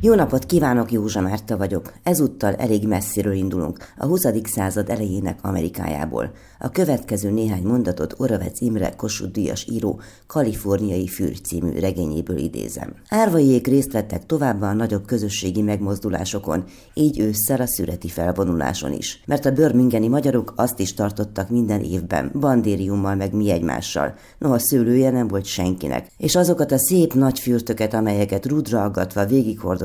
Jó napot kívánok, Józsa Márta vagyok. Ezúttal elég messziről indulunk, a 20. század elejének Amerikájából. A következő néhány mondatot Oravec Imre Kossuth Díjas író Kaliforniai Fürgy című regényéből idézem. Árvaiék részt vettek továbbá a nagyobb közösségi megmozdulásokon, így ősszel a szüreti felvonuláson is. Mert a bőrmingeni magyarok azt is tartottak minden évben, bandériummal meg mi egymással, noha szőlője nem volt senkinek. És azokat a szép nagy fürtöket, amelyeket rudra aggatva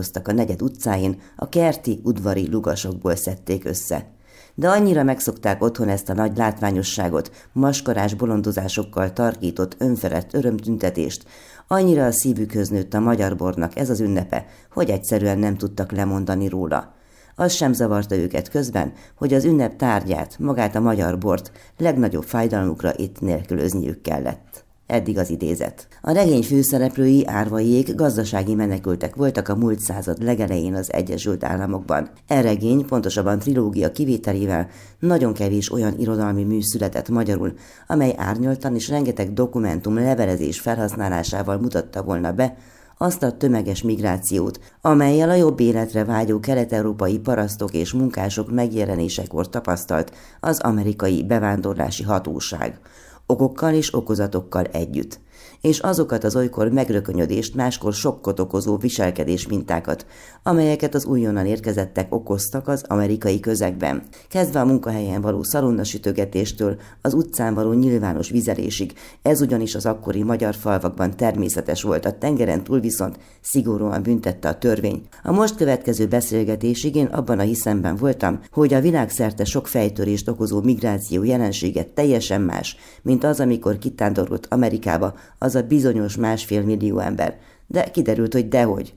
végighordoztak a negyed utcáin, a kerti, udvari lugasokból szedték össze de annyira megszokták otthon ezt a nagy látványosságot, maskarás bolondozásokkal tarkított önfelett örömtüntetést, annyira a szívükhöz nőtt a magyar bornak ez az ünnepe, hogy egyszerűen nem tudtak lemondani róla. Az sem zavarta őket közben, hogy az ünnep tárgyát, magát a magyar bort legnagyobb fájdalmukra itt nélkülözniük kellett. Eddig az idézet. A regény főszereplői árvaiék gazdasági menekültek voltak a múlt század legelején az Egyesült Államokban. E regény, pontosabban trilógia kivételével nagyon kevés olyan irodalmi mű született magyarul, amely árnyaltan és rengeteg dokumentum levelezés felhasználásával mutatta volna be, azt a tömeges migrációt, amelyel a jobb életre vágyó kelet-európai parasztok és munkások megjelenésekor tapasztalt az amerikai bevándorlási hatóság okokkal és okozatokkal együtt és azokat az olykor megrökönyödést, máskor sokkot okozó viselkedés mintákat, amelyeket az újonnan érkezettek okoztak az amerikai közegben. Kezdve a munkahelyen való szalonnasütögetéstől az utcán való nyilvános vizelésig, ez ugyanis az akkori magyar falvakban természetes volt, a tengeren túl viszont szigorúan büntette a törvény. A most következő beszélgetésig én abban a hiszemben voltam, hogy a világszerte sok fejtörést okozó migráció jelensége teljesen más, mint az, amikor kitándorolt Amerikába az a bizonyos másfél millió ember. De kiderült, hogy dehogy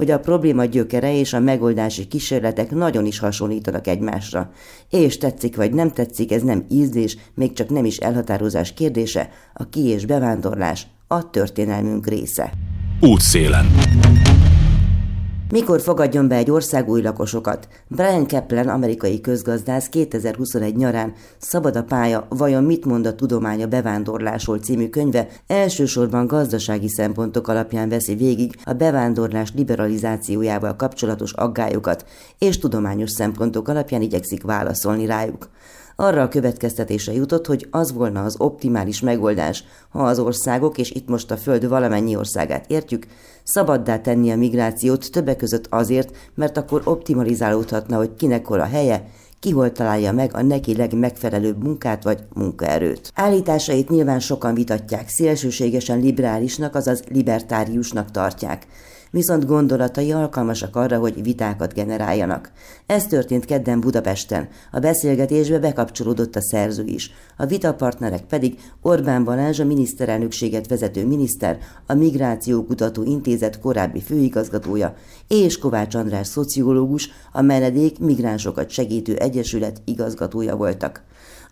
hogy a probléma gyökere és a megoldási kísérletek nagyon is hasonlítanak egymásra. És tetszik vagy nem tetszik, ez nem ízlés, még csak nem is elhatározás kérdése, a ki- és bevándorlás a történelmünk része. Útszélen. Mikor fogadjon be egy ország új lakosokat? Brian Kaplan, amerikai közgazdász 2021 nyarán Szabad a pálya, vajon mit mond a tudománya bevándorlásról című könyve elsősorban gazdasági szempontok alapján veszi végig a bevándorlás liberalizációjával kapcsolatos aggályokat, és tudományos szempontok alapján igyekszik válaszolni rájuk arra a következtetése jutott, hogy az volna az optimális megoldás, ha az országok, és itt most a Föld valamennyi országát értjük, szabaddá tenni a migrációt többek között azért, mert akkor optimalizálódhatna, hogy kinek hol a helye, ki hol találja meg a neki legmegfelelőbb munkát vagy munkaerőt. Állításait nyilván sokan vitatják, szélsőségesen liberálisnak, azaz libertáriusnak tartják viszont gondolatai alkalmasak arra, hogy vitákat generáljanak. Ez történt kedden Budapesten. A beszélgetésbe bekapcsolódott a szerző is. A vitapartnerek pedig Orbán Balázs, a miniszterelnökséget vezető miniszter, a Migrációkutató Intézet korábbi főigazgatója, és Kovács András szociológus, a Menedék Migránsokat Segítő Egyesület igazgatója voltak.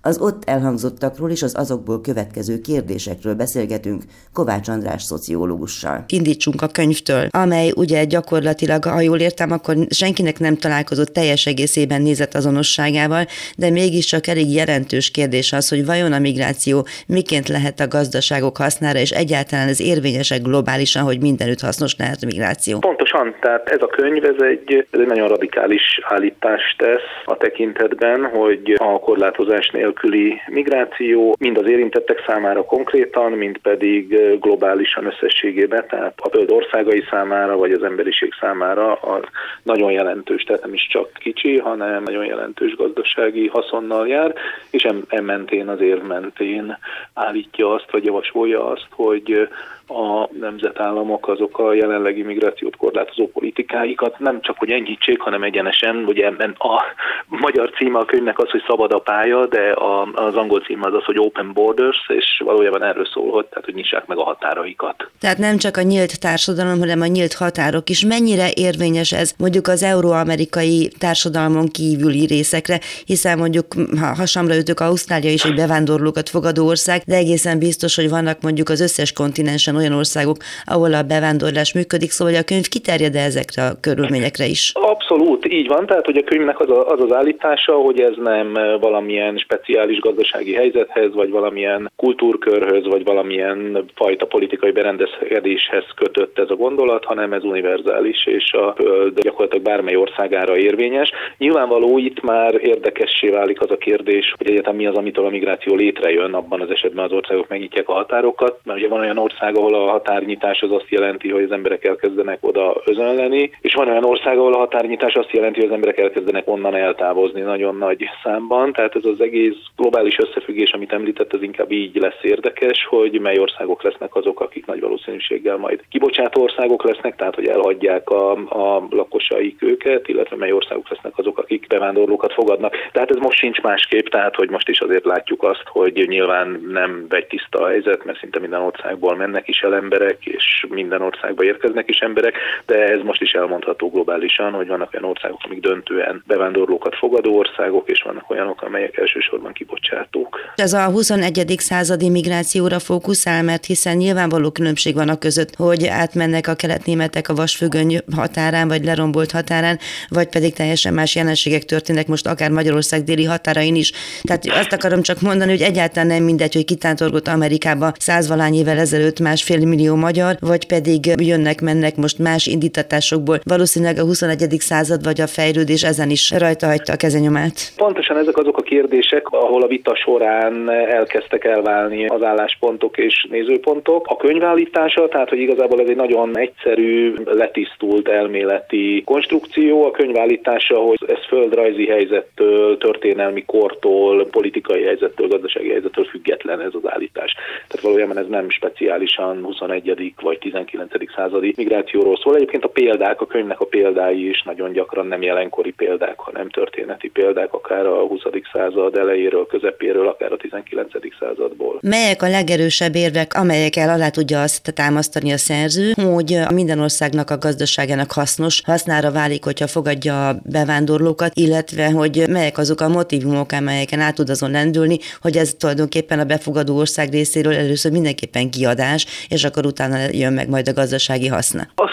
Az ott elhangzottakról és az azokból következő kérdésekről beszélgetünk Kovács András szociológussal. Indítsunk a könyvtől, amely ugye gyakorlatilag, ha jól értem, akkor senkinek nem találkozott teljes egészében nézett azonosságával, de mégiscsak elég jelentős kérdés az, hogy vajon a migráció miként lehet a gazdaságok hasznára, és egyáltalán ez érvényesek globálisan, hogy mindenütt hasznos lehet a migráció. Pontosan, tehát ez a könyv, ez egy, ez egy nagyon radikális állítást tesz a tekintetben, hogy a korlátozás nélkül nélküli migráció, mind az érintettek számára konkrétan, mind pedig globálisan összességében, tehát a föld országai számára, vagy az emberiség számára az nagyon jelentős, tehát nem is csak kicsi, hanem nagyon jelentős gazdasági haszonnal jár, és em mentén az érv mentén állítja azt, vagy javasolja azt, hogy a nemzetállamok azok a jelenlegi migrációt korlátozó politikáikat nem csak hogy enyhítsék, hanem egyenesen, ugye a magyar címe a könyvnek az, hogy szabad a pálya, de az angol címe az az, hogy Open Borders, és valójában erről szól, hogy, tehát, hogy nyissák meg a határaikat. Tehát nem csak a nyílt társadalom, hanem a nyílt határok is. Mennyire érvényes ez mondjuk az euróamerikai társadalmon kívüli részekre, hiszen mondjuk ha hasamra ütök, Ausztrália is egy bevándorlókat fogadó ország, de egészen biztos, hogy vannak mondjuk az összes kontinensen olyan országok, ahol a bevándorlás működik, szóval a könyv kiterjed -e ezekre a körülményekre is? Abszolút, így van. Tehát, hogy a könyvnek az, a, az az állítása, hogy ez nem valamilyen speciális gazdasági helyzethez, vagy valamilyen kultúrkörhöz, vagy valamilyen fajta politikai berendezkedéshez kötött ez a gondolat, hanem ez univerzális, és a föld gyakorlatilag bármely országára érvényes. Nyilvánvaló itt már érdekessé válik az a kérdés, hogy egyetem mi az, amitől a migráció létrejön, abban az esetben az országok megnyitják a határokat, mert ugye van olyan ország, ahol a határnyitás az azt jelenti, hogy az emberek elkezdenek oda özönleni, és van olyan ország, ahol a határnyitás azt jelenti, hogy az emberek elkezdenek onnan eltávozni nagyon nagy számban. Tehát ez az egész globális összefüggés, amit említett, ez inkább így lesz érdekes, hogy mely országok lesznek azok, akik nagy valószínűséggel majd kibocsátó országok lesznek, tehát hogy elhagyják a, a lakosaik őket, illetve mely országok lesznek azok, akik bevándorlókat fogadnak. Tehát ez most sincs másképp, tehát hogy most is azért látjuk azt, hogy nyilván nem tiszta a helyzet, mert szinte minden országból mennek is el emberek, és minden országba érkeznek is emberek, de ez most is elmondható globálisan, hogy vannak olyan országok, amik döntően bevándorlókat fogadó országok, és vannak olyanok, amelyek elsősorban kibocsátók. Ez a 21. századi migrációra fókuszál, mert hiszen nyilvánvaló különbség van a között, hogy átmennek a keletnémetek a vasfüggöny határán, vagy lerombolt határán, vagy pedig teljesen más jelenségek történnek most akár Magyarország déli határain is. Tehát azt akarom csak mondani, hogy egyáltalán nem mindegy, hogy kitántorgott Amerikába százvalány évvel ezelőtt másfél millió magyar, vagy pedig jönnek-mennek most más indítatásokból. Valószínűleg a 21. század vagy a fejlődés ezen is rajta hagyta a kezenyomát. Pontosan ezek azok a kérdések, ahol a vita során elkezdtek elválni az álláspontok és nézőpontok. A könyvállítása, tehát hogy igazából ez egy nagyon egyszerű, letisztult elméleti konstrukció. A könyvállítása, hogy ez földrajzi helyzettől, történelmi kortól, politikai helyzettől, gazdasági helyzettől független ez az állítás. Tehát valójában ez nem speciálisan 21. vagy 19. századi migrációról szól. Egyébként a példák, a könyvnek a példái is nagyon gyakran nem jelenkori példák, hanem történeti példák, akár a 20. század elejéről, közepéről, akár a 19. századból. Melyek a legerősebb érvek, amelyekkel alá tudja azt támasztani a szerző, hogy minden országnak a gazdaságának hasznos, hasznára válik, hogyha fogadja a bevándorlókat, illetve hogy melyek azok a motivumok, amelyeken át tud azon lendülni, hogy ez tulajdonképpen a befogadó ország részéről először mindenképpen kiadás, és akkor utána jön meg majd a gazdasági haszna. A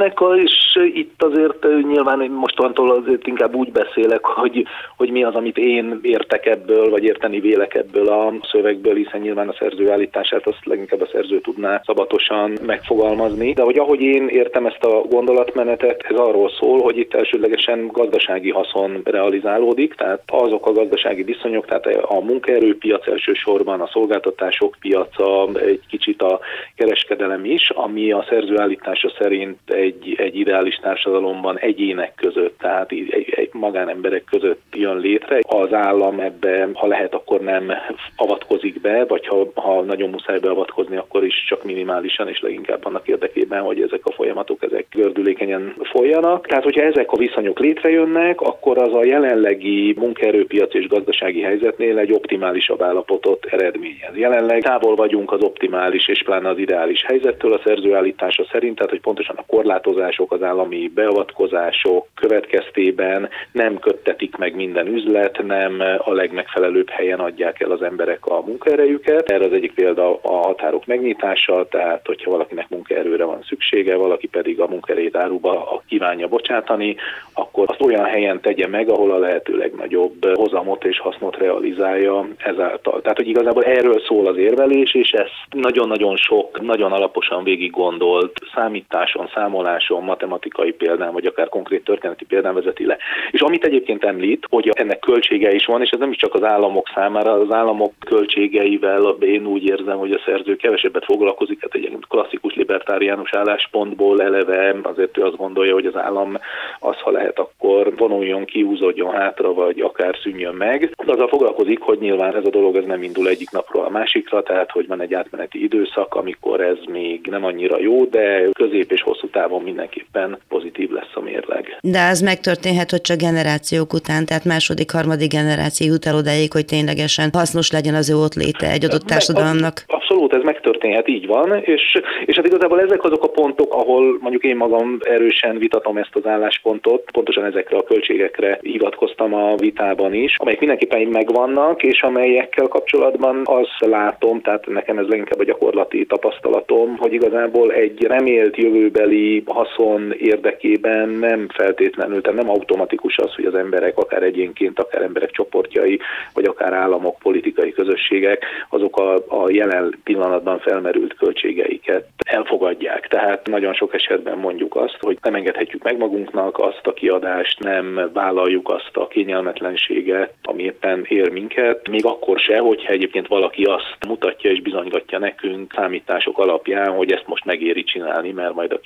szerzőnek is itt azért nyilván mostantól azért inkább úgy beszélek, hogy, hogy mi az, amit én értek ebből, vagy érteni vélek ebből a szövegből, hiszen nyilván a szerző állítását azt leginkább a szerző tudná szabatosan megfogalmazni. De hogy ahogy én értem ezt a gondolatmenetet, ez arról szól, hogy itt elsődlegesen gazdasági haszon realizálódik, tehát azok a gazdasági viszonyok, tehát a munkaerőpiac elsősorban, a szolgáltatások piaca, egy kicsit a kereskedelem is, ami a szerző állítása szerint egy, egy ideális társadalomban egyének között, tehát egy, egy magánemberek között jön létre. Az állam ebbe, ha lehet, akkor nem avatkozik be, vagy ha, ha nagyon muszáj beavatkozni, akkor is csak minimálisan, és leginkább annak érdekében, hogy ezek a folyamatok ezek gördülékenyen folyanak. Tehát, hogyha ezek a viszonyok létrejönnek, akkor az a jelenlegi munkaerőpiac és gazdasági helyzetnél egy optimálisabb állapotot eredményez. Jelenleg távol vagyunk az optimális és pláne az ideális helyzettől a szerző állítása szerint, tehát hogy pontosan a korlátozások, az állami beavatkozások következtében nem köttetik meg minden üzlet, nem a legmegfelelőbb helyen adják el az emberek a munkaerejüket. Erre az egyik példa a határok megnyitása, tehát hogyha valakinek munkaerőre van szüksége, valaki pedig a munkaerét áruba kívánja bocsátani, akkor azt olyan helyen tegye meg, ahol a lehető legnagyobb hozamot és hasznot realizálja ezáltal. Tehát, hogy igazából erről szól az érvelés, és ezt nagyon-nagyon sok, nagyon alaposan végig gondolt számításon, számoláson, matematikai példán, vagy akár konkrét történeti példán vezeti le. És amit egyébként említ, hogy ennek költsége is van, és ez nem is csak az államok számára, az államok költségeivel én úgy érzem, hogy a szerző kevesebbet foglalkozik, hát egy klasszikus libertáriánus álláspontból eleve azért ő azt gondolja, hogy az állam az, ha lehet, akkor vonuljon ki, húzódjon hátra, vagy akár szűnjön meg. Azzal foglalkozik, hogy nyilván ez a dolog ez nem indul egyik napról a másikra, tehát hogy van egy átmeneti időszak, amikor ez még nem annyira jó, de közép és hosszú távon mindenképpen pozitív lesz a mérleg. De az megtörténhet, hogy csak generációk után, tehát második, harmadik generáció jut el odáig, hogy ténylegesen hasznos legyen az ő ott léte egy adott társadalomnak. Abszolút, ez megtörténhet, így van, és, és hát igazából ezek azok a pontok, ahol mondjuk én magam erősen vitatom ezt az álláspontot, pontosan ezekre a költségekre hivatkoztam a vitában is, amelyek mindenképpen megvannak, és amelyekkel kapcsolatban azt látom, tehát nekem ez leginkább a gyakorlati tapasztalatom, hogy igazából egy remélt jövőbeli haszon érdekében nem feltétlenül, tehát nem automatikus az, hogy az emberek akár egyénként, akár emberek csoportjai, vagy akár államok, politikai közösségek, azok a, a jelen pillanatban felmerült költségeiket elfogadják. Tehát nagyon sok esetben mondjuk azt, hogy nem engedhetjük meg magunknak azt a kiadást, nem vállaljuk azt a kényelmetlenséget, ami éppen ér minket, még akkor se, hogyha egyébként valaki azt mutatja és bizonygatja nekünk számítások alapján, hogy ezt most megéri csinálni, mert majd a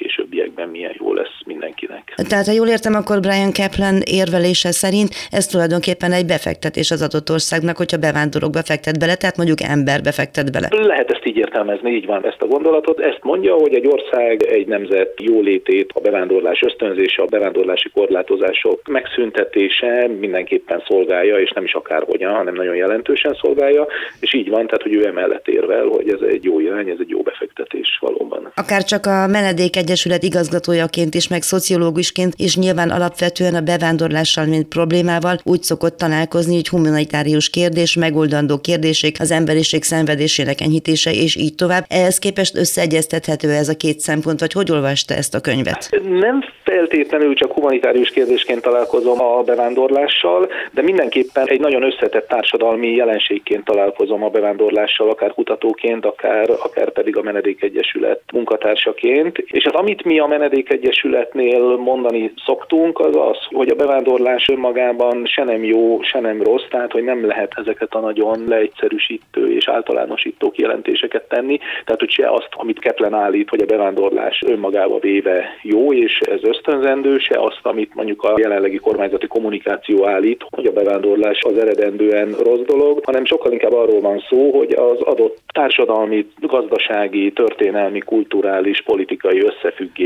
későbbiekben milyen jó lesz mindenkinek. Tehát ha jól értem, akkor Brian Kaplan érvelése szerint ez tulajdonképpen egy befektetés az adott országnak, hogyha bevándorlók befektet bele, tehát mondjuk ember befektet bele. Lehet ezt így értelmezni, így van ezt a gondolatot. Ezt mondja, hogy egy ország, egy nemzet jólétét, a bevándorlás ösztönzése, a bevándorlási korlátozások megszüntetése mindenképpen szolgálja, és nem is akárhogyan, hanem nagyon jelentősen szolgálja, és így van, tehát hogy ő emellett érvel, hogy ez egy jó irány, ez egy jó befektetés valóban. Akár csak a Menedék Egyesület igazgatójaként is, meg szociológusként, és nyilván alapvetően a bevándorlással, mint problémával úgy szokott találkozni, hogy humanitárius kérdés, megoldandó kérdések, az emberiség szenvedésének enyhítése, és így tovább. Ehhez képest összeegyeztethető ez a két szempont, vagy hogy olvasta ezt a könyvet? Nem feltétlenül csak humanitárius kérdésként találkozom a bevándorlással, de mindenképpen egy nagyon összetett társadalmi jelenségként találkozom a bevándorlással, akár kutatóként, akár, akár pedig a Menedékegyesület munkatársaként. És hát amit mi a Menedékegyesületnél mondani szoktunk, az az, hogy a bevándorlás önmagában se nem jó, se nem rossz, tehát hogy nem lehet ezeket a nagyon leegyszerűsítő és általánosító kijelentéseket tenni, tehát hogy se azt, amit Keplen állít, hogy a bevándorlás önmagába véve jó, és ez ösztönzendő, se azt, amit mondjuk a jelenlegi kormányzati kommunikáció állít, hogy a bevándorlás az eredendően rossz dolog, hanem sokkal inkább arról van szó, hogy az adott társadalmi, gazdasági, történelmi, kulturális, politikai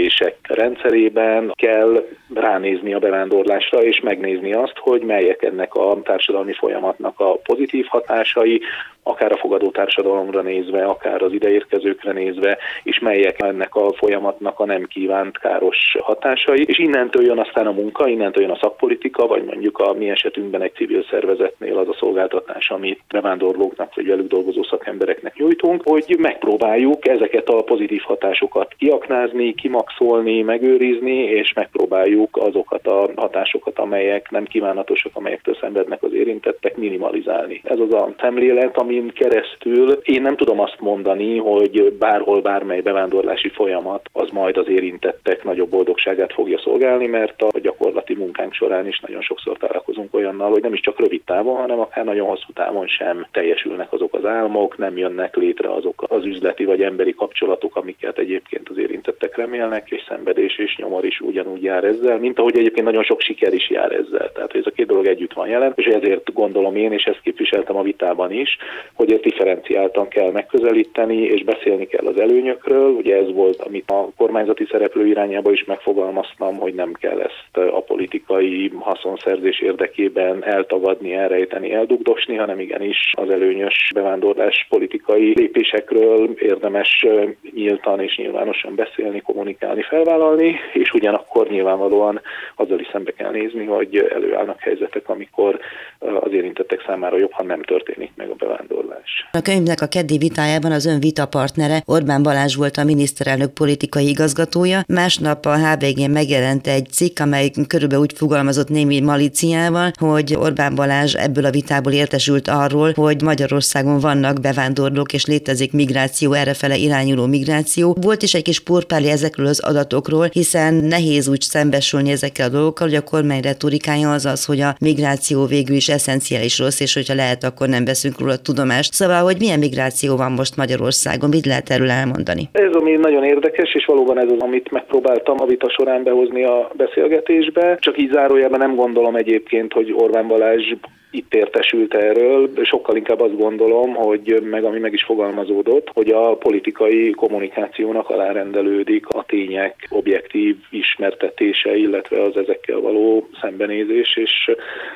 összefüggések rendszerében kell ránézni a bevándorlásra, és megnézni azt, hogy melyek ennek a társadalmi folyamatnak a pozitív hatásai, akár a fogadó társadalomra nézve, akár az ideérkezőkre nézve, és melyek ennek a folyamatnak a nem kívánt káros hatásai. És innentől jön aztán a munka, innentől jön a szakpolitika, vagy mondjuk a mi esetünkben egy civil szervezetnél az a szolgáltatás, amit bevándorlóknak vagy velük dolgozó szakembereknek nyújtunk, hogy megpróbáljuk ezeket a pozitív hatásokat kiaknázni, kimaxolni, megőrizni, és megpróbáljuk azokat a hatásokat, amelyek nem kívánatosak, amelyektől szenvednek az érintettek, minimalizálni. Ez az a szemlélet, ami amin keresztül én nem tudom azt mondani, hogy bárhol bármely bevándorlási folyamat az majd az érintettek nagyobb boldogságát fogja szolgálni, mert a gyakorlati munkánk során is nagyon sokszor találkozunk olyannal, hogy nem is csak rövid távon, hanem akár nagyon hosszú távon sem teljesülnek azok az álmok, nem jönnek létre azok az üzleti vagy emberi kapcsolatok, amiket egyébként az érintettek remélnek, és szenvedés és nyomor is ugyanúgy jár ezzel, mint ahogy egyébként nagyon sok siker is jár ezzel. Tehát ez a két dolog együtt van jelen, és ezért gondolom én, és ezt képviseltem a vitában is, hogy ezt differenciáltan kell megközelíteni, és beszélni kell az előnyökről. Ugye ez volt, amit a kormányzati szereplő irányába is megfogalmaztam, hogy nem kell ezt a politikai haszonszerzés érdekében eltagadni, elrejteni, eldugdosni, hanem igenis az előnyös bevándorlás politikai lépésekről érdemes nyíltan és nyilvánosan beszélni, kommunikálni, felvállalni, és ugyanakkor nyilvánvalóan azzal is szembe kell nézni, hogy előállnak helyzetek, amikor az érintettek számára jobb, ha nem történik meg a bevándorlás. A könyvnek a keddi vitájában az ön vitapartnere Orbán Balázs volt a miniszterelnök politikai igazgatója. Másnap a HVG megjelent egy cikk, amely körülbelül úgy fogalmazott némi maliciával, hogy Orbán Balázs ebből a vitából értesült arról, hogy Magyarországon vannak bevándorlók és létezik migráció, errefele irányuló migráció. Volt is egy kis purpáli ezekről az adatokról, hiszen nehéz úgy szembesülni ezekkel a dolgokkal, hogy a kormány retorikája az az, hogy a migráció végül is eszenciális rossz, és hogyha lehet, akkor nem veszünk róla tudomást. Szóval, hogy milyen migráció van most Magyarországon, mit lehet erről elmondani? Ez ami nagyon érdekes, és valóban ez az, amit megpróbáltam a vita során behozni a beszélgetésbe. Csak így zárójelben nem gondolom egyébként, hogy Orbán Balázs itt értesült erről, sokkal inkább azt gondolom, hogy meg ami meg is fogalmazódott, hogy a politikai kommunikációnak alárendelődik a tények objektív ismertetése, illetve az ezekkel való szembenézés, és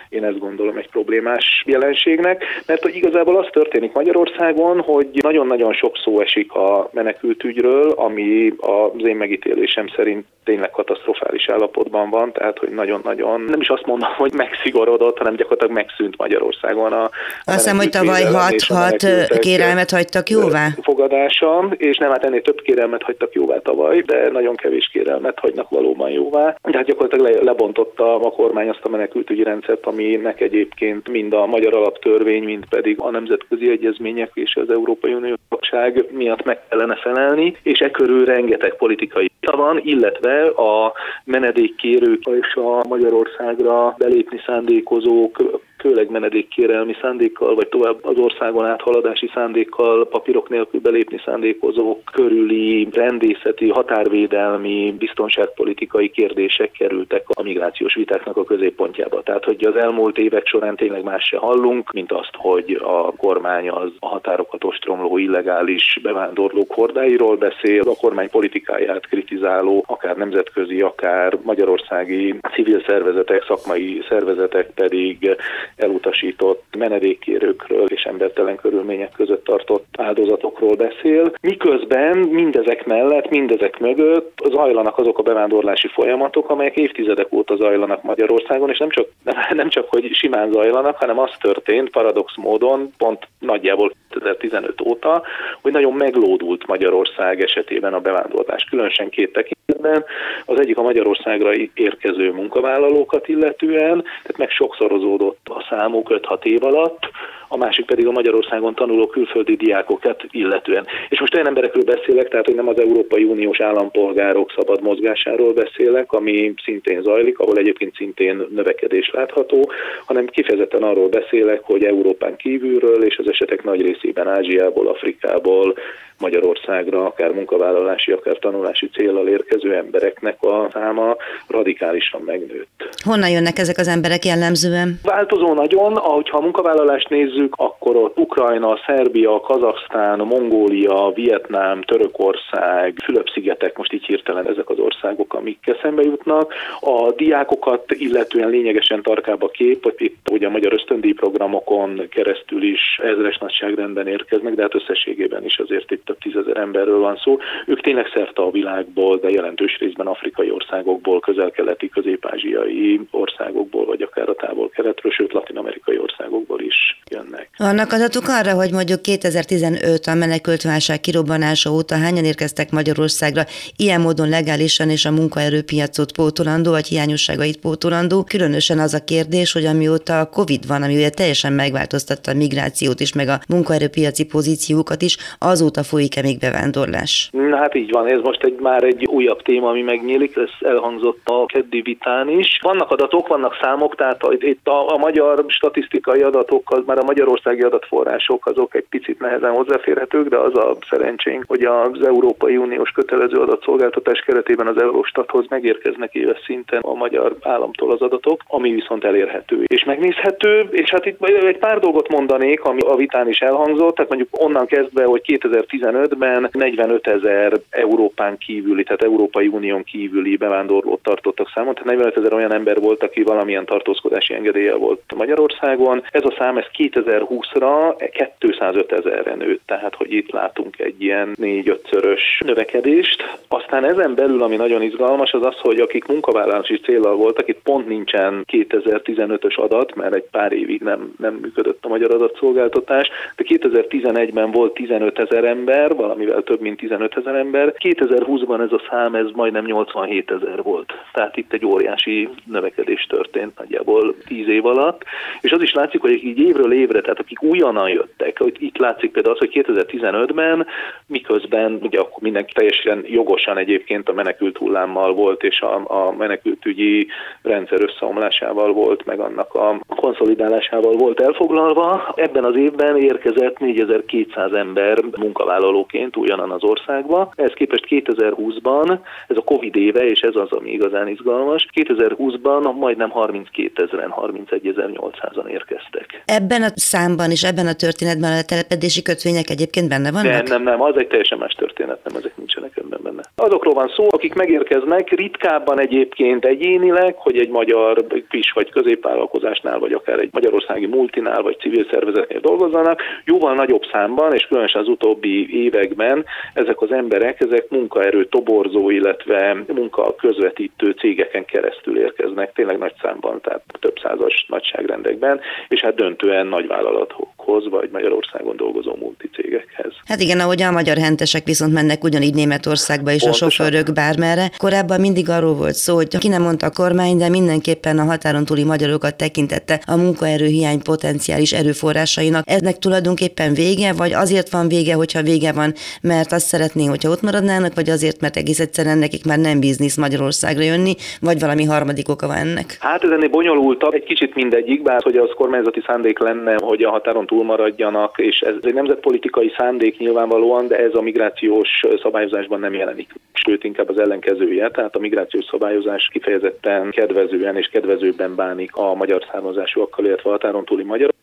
én ezt gondolom egy problémás jelenségnek, mert hogy igazából az történik Magyarországon, hogy nagyon-nagyon sok szó esik a menekültügyről, ami az én megítélésem szerint tényleg katasztrofális állapotban van, tehát hogy nagyon-nagyon, nem is azt mondom, hogy megszigorodott, hanem gyakorlatilag megszűnt Magyarországon a Azt hiszem, hogy tavaly hat, hat kérelmet hagytak jóvá? Fogadása, és nem, hát ennél több kérelmet hagytak jóvá tavaly, de nagyon kevés kérelmet hagynak valóban jóvá. Tehát gyakorlatilag le, lebontotta a kormány azt a menekültügyi rendszert, aminek egyébként mind a magyar alaptörvény, mind pedig a nemzetközi egyezmények és az Európai Unió tagság miatt meg kellene felelni, és e körül rengeteg politikai van, illetve a menedékkérők és a Magyarországra belépni szándékozók főleg menedékkérelmi szándékkal, vagy tovább az országon áthaladási szándékkal, papírok nélkül belépni szándékozók körüli rendészeti, határvédelmi, biztonságpolitikai kérdések kerültek a migrációs vitáknak a középpontjába. Tehát, hogy az elmúlt évek során tényleg más se hallunk, mint azt, hogy a kormány az a határokat ostromló illegális bevándorlók hordáiról beszél, a kormány politikáját kritizáló, akár nemzetközi, akár magyarországi civil szervezetek, szakmai szervezetek pedig elutasított menedékkérőkről és embertelen körülmények között tartott áldozatokról beszél. Miközben mindezek mellett, mindezek mögött zajlanak azok a bevándorlási folyamatok, amelyek évtizedek óta zajlanak Magyarországon, és nem csak, nem csak hogy simán zajlanak, hanem az történt paradox módon, pont nagyjából 2015 óta, hogy nagyon meglódult Magyarország esetében a bevándorlás, különösen két tekintetben. Az egyik a Magyarországra érkező munkavállalókat illetően, tehát meg sokszorozódott a számuk 5-6 év alatt, a másik pedig a Magyarországon tanuló külföldi diákokat illetően. És most olyan emberekről beszélek, tehát hogy nem az Európai Uniós állampolgárok szabad mozgásáról beszélek, ami szintén zajlik, ahol egyébként szintén növekedés látható, hanem kifejezetten arról beszélek, hogy Európán kívülről és az esetek nagy részében Ázsiából, Afrikából, Magyarországra, akár munkavállalási, akár tanulási célral érkező embereknek a száma radikálisan megnőtt. Honnan jönnek ezek az emberek jellemzően? Változó nagyon, ahogyha a munkavállalást nézzük, akkor ott Ukrajna, Szerbia, Kazaksztán, Mongólia, Vietnám, Törökország, Fülöp-szigetek, most így hirtelen ezek az országok, amik eszembe jutnak. A diákokat illetően lényegesen tarkább a kép, itt ugye a magyar ösztöndíj programokon keresztül is ezres nagyságrendben érkeznek, de hát összességében is azért itt több tízezer emberről van szó. Ők tényleg szerte a világból, de jelentős részben afrikai országokból, közel-keleti, közép-ázsiai országokból, vagy akár a távol-keletről, sőt latin-amerikai országokból is jönnek. Vannak adatok arra, hogy mondjuk 2015 a menekült válság kirobbanása óta hányan érkeztek Magyarországra, ilyen módon legálisan és a munkaerőpiacot pótolandó, vagy hiányosságait pótolandó. Különösen az a kérdés, hogy amióta a Covid van, ami ugye teljesen megváltoztatta a migrációt is, meg a munkaerőpiaci pozíciókat is, azóta folyik-e még bevándorlás? Na hát így van, ez most egy már egy újabb téma, ami megnyílik, ez elhangzott a keddi vitán is. Vannak adatok, vannak számok, tehát itt a, a magyar statisztikai adatok, az már a magyarországi adatforrások, azok egy picit nehezen hozzáférhetők, de az a szerencsénk, hogy az Európai Uniós kötelező adatszolgáltatás keretében az Eurostathoz megérkeznek éves szinten a magyar államtól az adatok, ami viszont elérhető és megnézhető, és hát itt egy pár dolgot mondanék, ami a vitán is elhangzott, tehát mondjuk onnan kezdve, hogy 2015-ben 45 ezer Európán kívüli, tehát Európai Unión kívüli bevándorlót tartottak számon, tehát 45 ezer olyan ember volt, aki valamilyen tartózkodási engedélye volt Magyarországon. Ez a szám ez 2020-ra 205 ezerre nőtt, tehát hogy itt látunk egy ilyen négy-ötszörös növekedést. Aztán ezen belül, ami nagyon izgalmas, az az, hogy akik munkavállalási célral voltak, itt pont nincsen 2015-ös adat, mert egy pár évig nem, nem működött a magyar adatszolgáltatás, de 2011-ben volt 15 ezer ember, valamivel több mint 15 ezer ember. 2020-ban ez a szám ez majdnem 87 ezer volt. Tehát itt egy óriási növekedés történt nagyjából 10 év alatt. És az is látszik, hogy így évről évre, tehát akik újonnan jöttek, itt látszik például az, hogy 2015-ben, miközben ugye akkor mindenki teljesen jogosan egyébként a menekült hullámmal volt, és a, a menekültügyi rendszer összeomlásával volt, meg annak a konszolidálásával volt elfoglalva. Ebben az évben érkezett 4200 ember munkavállaló munkavállalóként újonnan az országba. Ez képest 2020-ban, ez a Covid éve, és ez az, ami igazán izgalmas, 2020-ban majdnem 32 ezeren, 31.800-an érkeztek. Ebben a számban és ebben a történetben a telepedési kötvények egyébként benne vannak? Nem, nem, nem, az egy teljesen más történet, nem, ezek nincsenek ebben benne. Azokról van szó, akik megérkeznek, ritkábban egyébként egyénileg, hogy egy magyar kis vagy középvállalkozásnál, vagy akár egy magyarországi multinál, vagy civil szervezetnél dolgozzanak, jóval nagyobb számban, és különösen az utóbbi években ezek az emberek, ezek munkaerő toborzó, illetve munka közvetítő cégeken keresztül érkeznek, tényleg nagy számban, tehát több százas nagyságrendekben, és hát döntően vállalat nagyvállalatokhoz, vagy Magyarországon dolgozó multicégekhez. Hát igen, ahogy a magyar hentesek viszont mennek ugyanígy Németországba is Pontosan. a sofőrök bármerre. Korábban mindig arról volt szó, hogy ki nem mondta a kormány, de mindenképpen a határon túli magyarokat tekintette a munkaerőhiány potenciális erőforrásainak. Eznek tulajdonképpen vége, vagy azért van vége, hogyha vége van, mert azt szeretné, hogyha ott maradnának, vagy azért, mert egész egyszerűen nekik már nem biznisz Magyarországra jönni, vagy valami harmadik oka van ennek? Hát ez ennél bonyolultabb, egy kicsit mindegyik, bár hogy az kormányzati szándék lenne, hogy a határon túl maradjanak, és ez egy nemzetpolitikai szándék nyilvánvalóan, de ez a migrációs szabályozásban nem jelenik. Sőt, inkább az ellenkezője, tehát a migrációs szabályozás kifejezetten kedvezően és kedvezőbben bánik a magyar származásúakkal, illetve határon túli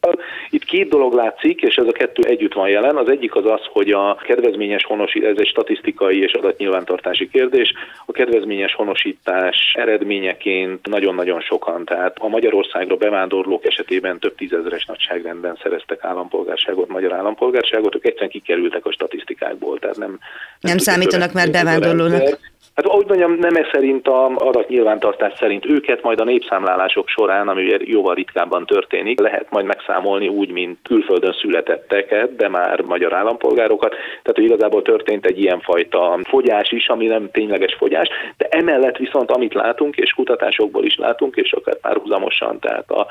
magyarokkal. Itt két dolog látszik, és ez a kettő együtt van jelen. Az egyik az az, hogy a kedvezményes honosítás, ez egy statisztikai és adatnyilvántartási kérdés, a kedvezményes honosítás eredményeként nagyon-nagyon sokan, tehát a Magyarországra bevándorlók esetében több tízezeres nagyságrendben szereztek állampolgárságot, magyar állampolgárságot, ők egyszerűen kikerültek a statisztikákból, tehát nem... Nem, nem számítanak már bevándorlónak. Hát ahogy mondjam, nem ez szerint a adatnyilvántartás szerint őket majd a népszámlálások során, ami ugye jóval ritkábban történik, lehet majd megszámolni úgy, mint külföldön születetteket, de már magyar állampolgárokat. Tehát, hogy igazából történt egy ilyenfajta fogyás is, ami nem tényleges fogyás, de emellett viszont amit látunk, és kutatásokból is látunk, és akár párhuzamosan, tehát a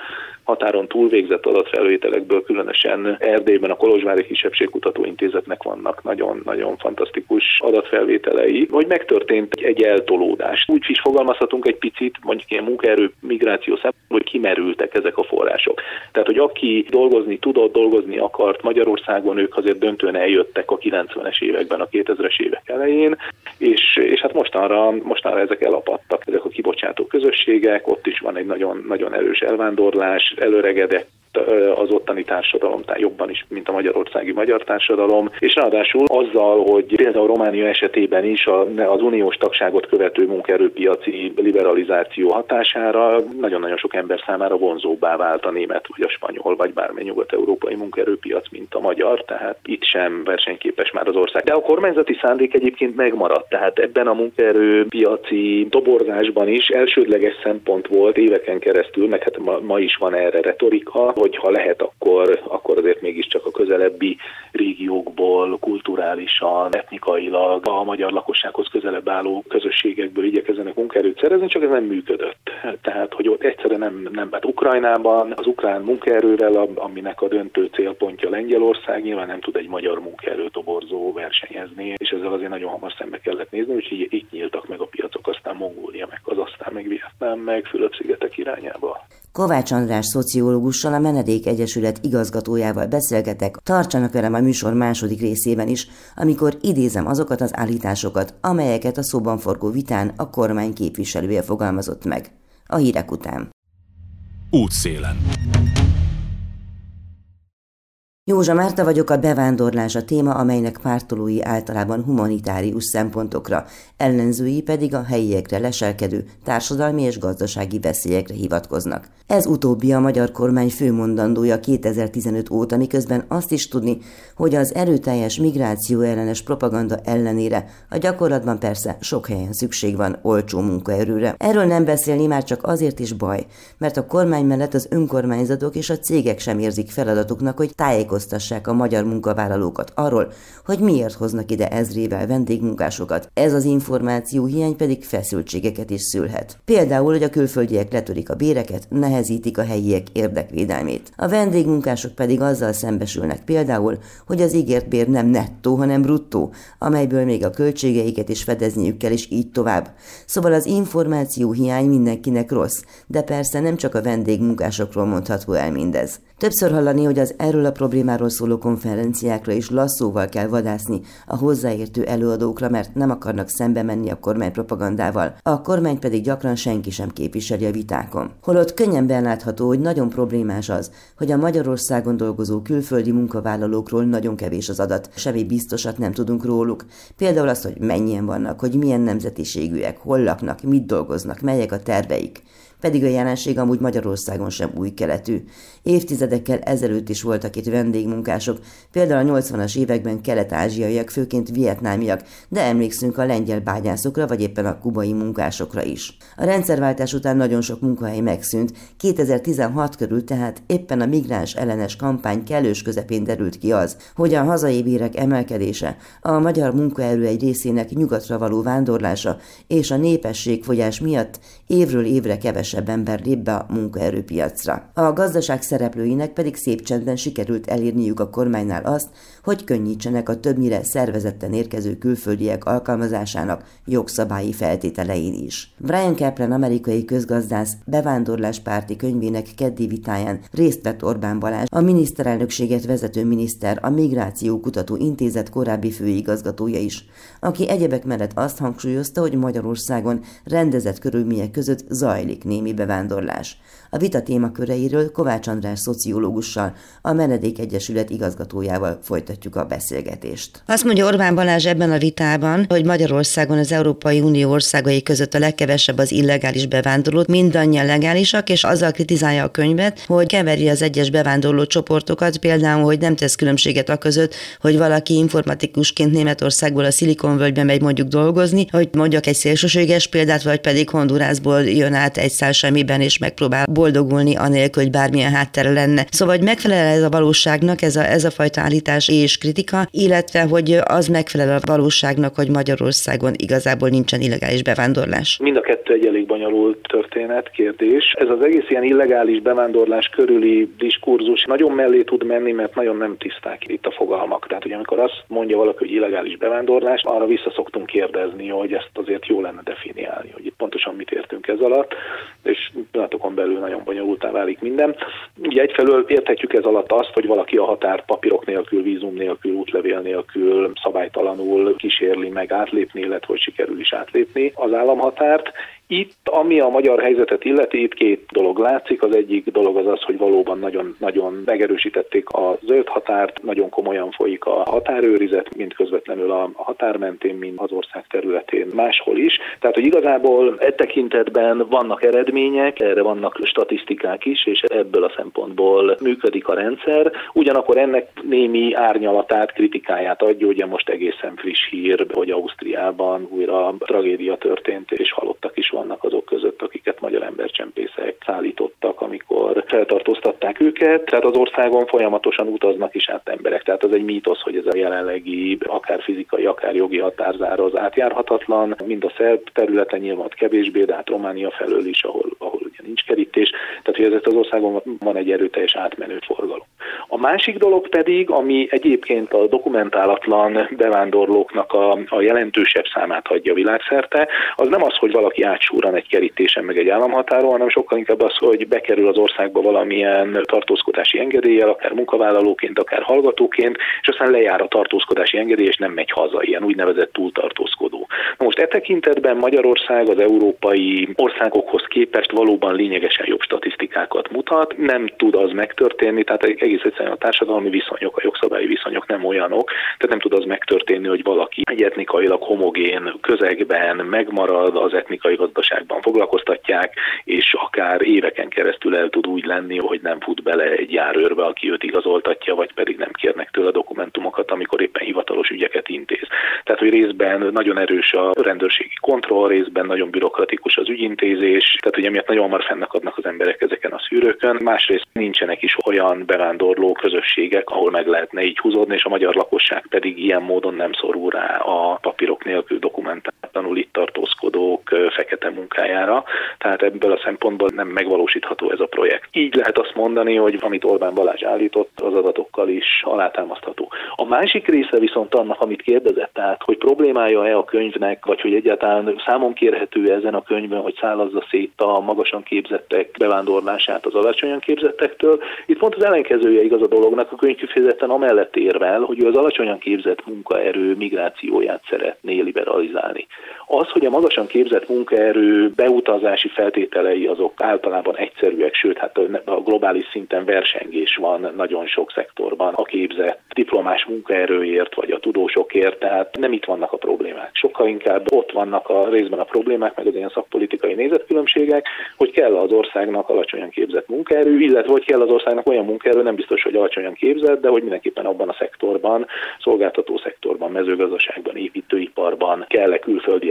határon túl végzett adatfelvételekből, különösen Erdélyben a Kolozsvári Kisebbségkutató Intézetnek vannak nagyon-nagyon fantasztikus adatfelvételei, hogy megtörtént egy eltolódás. Úgy is fogalmazhatunk egy picit, mondjuk ilyen munkaerő migráció szempontból, hogy kimerültek ezek a források. Tehát, hogy aki dolgozni tudott, dolgozni akart Magyarországon, ők azért döntően eljöttek a 90-es években, a 2000-es évek elején, és, és hát mostanra, mostanra ezek elapadtak, ezek a kibocsátó közösségek, ott is van egy nagyon, nagyon erős elvándorlás, előregedett az ottani társadalom, tehát jobban is, mint a magyarországi magyar társadalom, és ráadásul azzal, hogy például Románia esetében is az uniós tagságot követő munkaerőpiaci liberalizáció hatására nagyon-nagyon sok ember számára vonzóbbá vált a német, vagy a spanyol, vagy bármely nyugat-európai munkaerőpiac, mint a magyar, tehát itt sem versenyképes már az ország. De a kormányzati szándék egyébként megmaradt, tehát ebben a munkaerőpiaci toborzásban is elsődleges szempont volt éveken keresztül, meg hát ma, ma is van erre retorika, hogy ha lehet, akkor, akkor azért mégiscsak a közelebbi régiókból, kulturálisan, etnikailag a magyar lakossághoz közelebb álló közösségekből igyekezzenek munkaerőt szerezni, csak ez nem működött. Tehát, hogy ott egyszerűen nem, nem hát Ukrajnában az ukrán munkaerővel, aminek a döntő célpontja Lengyelország, nyilván nem tud egy magyar munkaerőtoborzó versenyezni, és ezzel azért nagyon hamar szembe kellett nézni, úgyhogy itt nyíltak meg a piacok, aztán Mongólia, meg az aztán meg Vietnám, meg Fülöp-szigetek irányába. Kovács András szociológussal, a Menedék Egyesület igazgatójával beszélgetek, tartsanak velem a műsor második részében is, amikor idézem azokat az állításokat, amelyeket a szóban forgó vitán a kormány képviselője fogalmazott meg. A hírek után. Útszélen. Józsa Márta vagyok, a bevándorlás a téma, amelynek pártolói általában humanitárius szempontokra, ellenzői pedig a helyiekre leselkedő társadalmi és gazdasági veszélyekre hivatkoznak. Ez utóbbi a magyar kormány főmondandója 2015 óta, miközben azt is tudni, hogy az erőteljes migráció ellenes propaganda ellenére a gyakorlatban persze sok helyen szükség van olcsó munkaerőre. Erről nem beszélni már csak azért is baj, mert a kormány mellett az önkormányzatok és a cégek sem érzik feladatuknak, hogy tájékoztassák tájékoztassák a magyar munkavállalókat arról, hogy miért hoznak ide ezrével vendégmunkásokat. Ez az információ hiány pedig feszültségeket is szülhet. Például, hogy a külföldiek letörik a béreket, nehezítik a helyiek érdekvédelmét. A vendégmunkások pedig azzal szembesülnek például, hogy az ígért bér nem nettó, hanem bruttó, amelyből még a költségeiket is fedezniük kell, és így tovább. Szóval az információ hiány mindenkinek rossz, de persze nem csak a vendégmunkásokról mondható el mindez. Többször hallani, hogy az erről a problémáról témáról szóló konferenciákra is lasszóval kell vadászni a hozzáértő előadókra, mert nem akarnak szembe menni a kormány propagandával, a kormány pedig gyakran senki sem képviseli a vitákon. Holott könnyen belátható, hogy nagyon problémás az, hogy a Magyarországon dolgozó külföldi munkavállalókról nagyon kevés az adat, semmi biztosat nem tudunk róluk. Például az, hogy mennyien vannak, hogy milyen nemzetiségűek, hol laknak, mit dolgoznak, melyek a terveik pedig a jelenség amúgy Magyarországon sem új keletű. Évtizedekkel ezelőtt is voltak itt vendégmunkások, például a 80-as években kelet-ázsiaiak, főként vietnámiak, de emlékszünk a lengyel bányászokra vagy éppen a kubai munkásokra is. A rendszerváltás után nagyon sok munkahely megszűnt, 2016 körül tehát éppen a migráns ellenes kampány kellős közepén derült ki az, hogy a hazai bérek emelkedése, a magyar munkaerő egy részének nyugatra való vándorlása és a népességfogyás miatt évről évre kevesebb kevesebb ember lép be a munkaerőpiacra. A gazdaság szereplőinek pedig szép csendben sikerült elérniük a kormánynál azt, hogy könnyítsenek a többnyire szervezetten érkező külföldiek alkalmazásának jogszabályi feltételein is. Brian Kaplan amerikai közgazdász bevándorláspárti könyvének keddi vitáján részt vett Orbán Balázs, a miniszterelnökséget vezető miniszter, a Migráció Kutató Intézet korábbi főigazgatója is, aki egyebek mellett azt hangsúlyozta, hogy Magyarországon rendezett körülmények között zajlik némi bevándorlás. A vita témaköreiről Kovács András szociológussal, a Menedék Egyesület igazgatójával folytatjuk a beszélgetést. Azt mondja Orbán Balázs ebben a vitában, hogy Magyarországon az Európai Unió országai között a legkevesebb az illegális bevándorló, mindannyian legálisak, és azzal kritizálja a könyvet, hogy keveri az egyes bevándorló csoportokat, például, hogy nem tesz különbséget a között, hogy valaki informatikusként Németországból a Szilikonvölgybe megy mondjuk dolgozni, hogy mondjak egy szélsőséges példát, vagy pedig Hondurásból jön át egy szál semmiben, és megpróbál boldogulni anélkül, hogy bármilyen háttere lenne. Szóval, hogy megfelel ez a valóságnak, ez a, ez a fajta állítás és kritika, illetve, hogy az megfelel a valóságnak, hogy Magyarországon igazából nincsen illegális bevándorlás. Mind a kettő egy bonyolult történet, kérdés. Ez az egész ilyen illegális bevándorlás körüli diskurzus nagyon mellé tud menni, mert nagyon nem tiszták itt a fogalmak. Tehát, hogy amikor azt mondja valaki, hogy illegális bevándorlás, arra vissza szoktunk kérdezni, hogy ezt azért jó lenne definiálni, hogy itt pontosan mit értünk ez alatt, és pillanatokon belül nagyon bonyolultá válik minden. Ugye egyfelől érthetjük ez alatt azt, hogy valaki a határ papírok nélkül, vízum nélkül, útlevél nélkül szabálytalanul kísérli meg átlépni, illetve hogy sikerül is átlépni az államhatárt, itt, ami a magyar helyzetet illeti, itt két dolog látszik. Az egyik dolog az az, hogy valóban nagyon-nagyon megerősítették a zöld határt, nagyon komolyan folyik a határőrizet, mind közvetlenül a határ mentén, mind az ország területén máshol is. Tehát, hogy igazából e tekintetben vannak eredmények, erre vannak statisztikák is, és ebből a szempontból működik a rendszer. Ugyanakkor ennek némi árnyalatát, kritikáját adja, ugye most egészen friss hír, hogy Ausztriában újra tragédia történt, és halottak is vannak azok között, akiket magyar embercsempészek szállítottak, amikor feltartóztatták őket. Tehát az országon folyamatosan utaznak is át emberek. Tehát az egy mítosz, hogy ez a jelenlegi akár fizikai, akár jogi határzár az átjárhatatlan. Mind a szerb területen nyilván kevésbé, de hát Románia felől is, ahol, ahol ugye nincs kerítés. Tehát, hogy ez az országon van egy erőteljes átmenő forgalom. A másik dolog pedig, ami egyébként a dokumentálatlan bevándorlóknak a, a jelentősebb számát hagyja világszerte, az nem az, hogy valaki átsúran egy kerítésen meg egy államhatáron, hanem sokkal inkább az, hogy bekerül az országba valamilyen tartózkodási engedéllyel, akár munkavállalóként, akár hallgatóként, és aztán lejár a tartózkodási engedély, és nem megy haza, ilyen úgynevezett túltartózkodó. Na most e tekintetben Magyarország az európai országokhoz képest valóban lényegesen jobb statisztikákat mutat, nem tud az megtörténni, tehát egész egyszerűen a társadalmi viszonyok, a jogszabályi viszonyok nem olyanok, tehát nem tud az megtörténni, hogy valaki egy etnikailag homogén közegben megmarad, az etnikai gazdaságban foglalkoztatják, és akár éveken keresztül el tud úgy lenni, hogy nem fut bele egy járőrbe, aki őt igazoltatja, vagy pedig nem kérnek tőle dokumentumokat, amikor éppen hivatalos ügyeket intéz. Tehát, hogy részben nagyon erős a rendőrségi kontroll, részben nagyon bürokratikus az ügyintézés, tehát hogy emiatt nagyon hamar fennakadnak az emberek ezeken a szűrőkön. Másrészt nincsenek is olyan bevándorló közösségek, ahol meg lehetne így húzódni, és a magyar lakosság pedig ilyen módon nem szorul rá a papírok nélkül tartózkodók fekete munkájára, tehát ebből a szempontból nem megvalósítható ez a projekt. Így lehet azt mondani, hogy amit Orbán Balázs állított, az adatokkal is alátámasztható. A másik része viszont annak, amit kérdezett, tehát hogy problémája-e a könyvnek, vagy hogy egyáltalán számon kérhető ezen a könyvön, hogy szálazza szét a magasan képzettek bevándorlását az alacsonyan képzettektől. Itt pont az ellenkezője igaz a dolognak, a könyv kifejezetten amellett érvel, hogy ő az alacsonyan képzett munkaerő migrációját szeretné liberalizálni. Az, hogy a magasan képzett munkaerő beutazási feltételei azok általában egyszerűek, sőt, hát a globális szinten versengés van nagyon sok szektorban a képzett diplomás munkaerőért, vagy a tudósokért, tehát nem itt vannak a problémák. Sokkal inkább ott vannak a részben a problémák, meg az ilyen szakpolitikai nézetkülönbségek, hogy kell az országnak alacsonyan képzett munkaerő, illetve hogy kell az országnak olyan munkaerő, nem biztos, hogy alacsonyan képzett, de hogy mindenképpen abban a szektorban, szolgáltató szektorban, mezőgazdaságban, építőiparban kell-e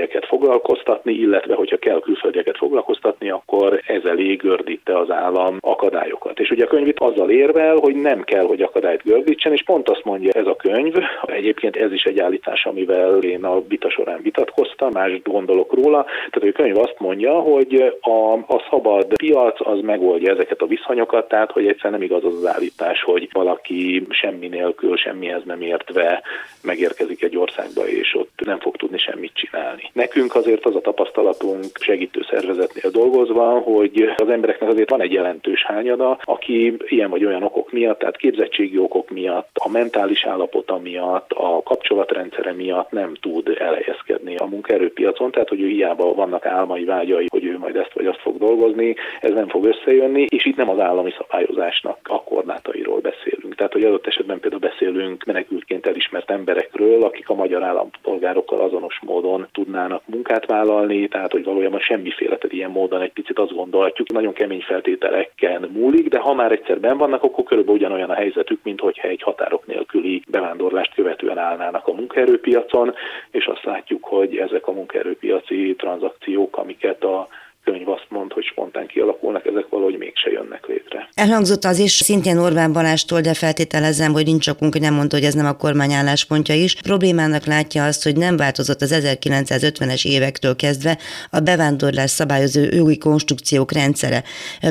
külföldieket foglalkoztatni, illetve hogyha kell külföldieket foglalkoztatni, akkor ez elég gördíte az állam akadályokat. És ugye a könyv itt azzal érvel, hogy nem kell, hogy akadályt gördítsen, és pont azt mondja ez a könyv, egyébként ez is egy állítás, amivel én a vita során vitatkoztam, más gondolok róla, tehát a könyv azt mondja, hogy a, a szabad piac az megoldja ezeket a viszonyokat, tehát hogy egyszer nem igaz az az állítás, hogy valaki semmi nélkül, semmihez nem értve megérkezik egy országba, és ott nem fog tudni semmit csinálni. Nekünk azért az a tapasztalatunk segítő szervezetnél dolgozva, hogy az embereknek azért van egy jelentős hányada, aki ilyen vagy olyan okok miatt, tehát képzettségi okok miatt, a mentális állapota miatt, a kapcsolatrendszere miatt nem tud elhelyezkedni a munkaerőpiacon, tehát hogy ő hiába vannak álmai, vágyai, hogy ő majd ezt vagy azt fog dolgozni, ez nem fog összejönni, és itt nem az állami szabályozásnak a korlátairól beszélünk. Tehát, hogy adott esetben például beszélünk menekültként elismert emberekről, akik a magyar állampolgárokkal azonos módon tudnának munkát vállalni, tehát, hogy valójában semmiféle, tehát ilyen módon egy picit azt gondolhatjuk, nagyon kemény feltételeken múlik, de ha már egyszer ben vannak, akkor körülbelül ugyanolyan a helyzetük, mint hogyha egy határok nélküli bevándorlást követően állnának a munkaerőpiacon, és azt látjuk, hogy ezek a munkaerőpiaci tranzakciók, amiket a könyv azt mond, hogy spontán kialakulnak, ezek valahogy mégse jönnek létre. Elhangzott az is szintén Orbán Balástól, de feltételezem, hogy nincs okunk, hogy nem mondta, hogy ez nem a kormány álláspontja is. Problémának látja azt, hogy nem változott az 1950-es évektől kezdve a bevándorlás szabályozó jogi konstrukciók rendszere.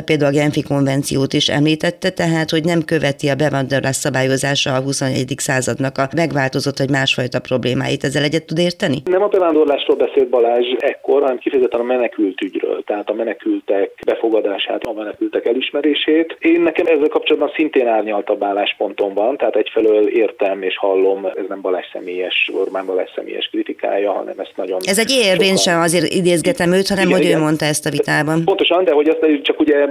Például a Genfi konvenciót is említette, tehát, hogy nem követi a bevándorlás szabályozása a 21. századnak a megváltozott vagy másfajta problémáit. Ezzel egyet tud érteni? Nem a bevándorlásról beszélt Balázs ekkor, hanem kifejezetten a menekült ügyről tehát a menekültek befogadását, a menekültek elismerését. Én nekem ezzel kapcsolatban szintén árnyaltabb álláspontom van, tehát egyfelől értem és hallom, ez nem Balázs személyes, Orbán Balázs személyes kritikája, hanem ezt nagyon... Ez egy érvény sem azért idézgetem őt, hanem igen, hogy igen. ő mondta ezt a vitában. Pontosan, de hogy azt csak ugye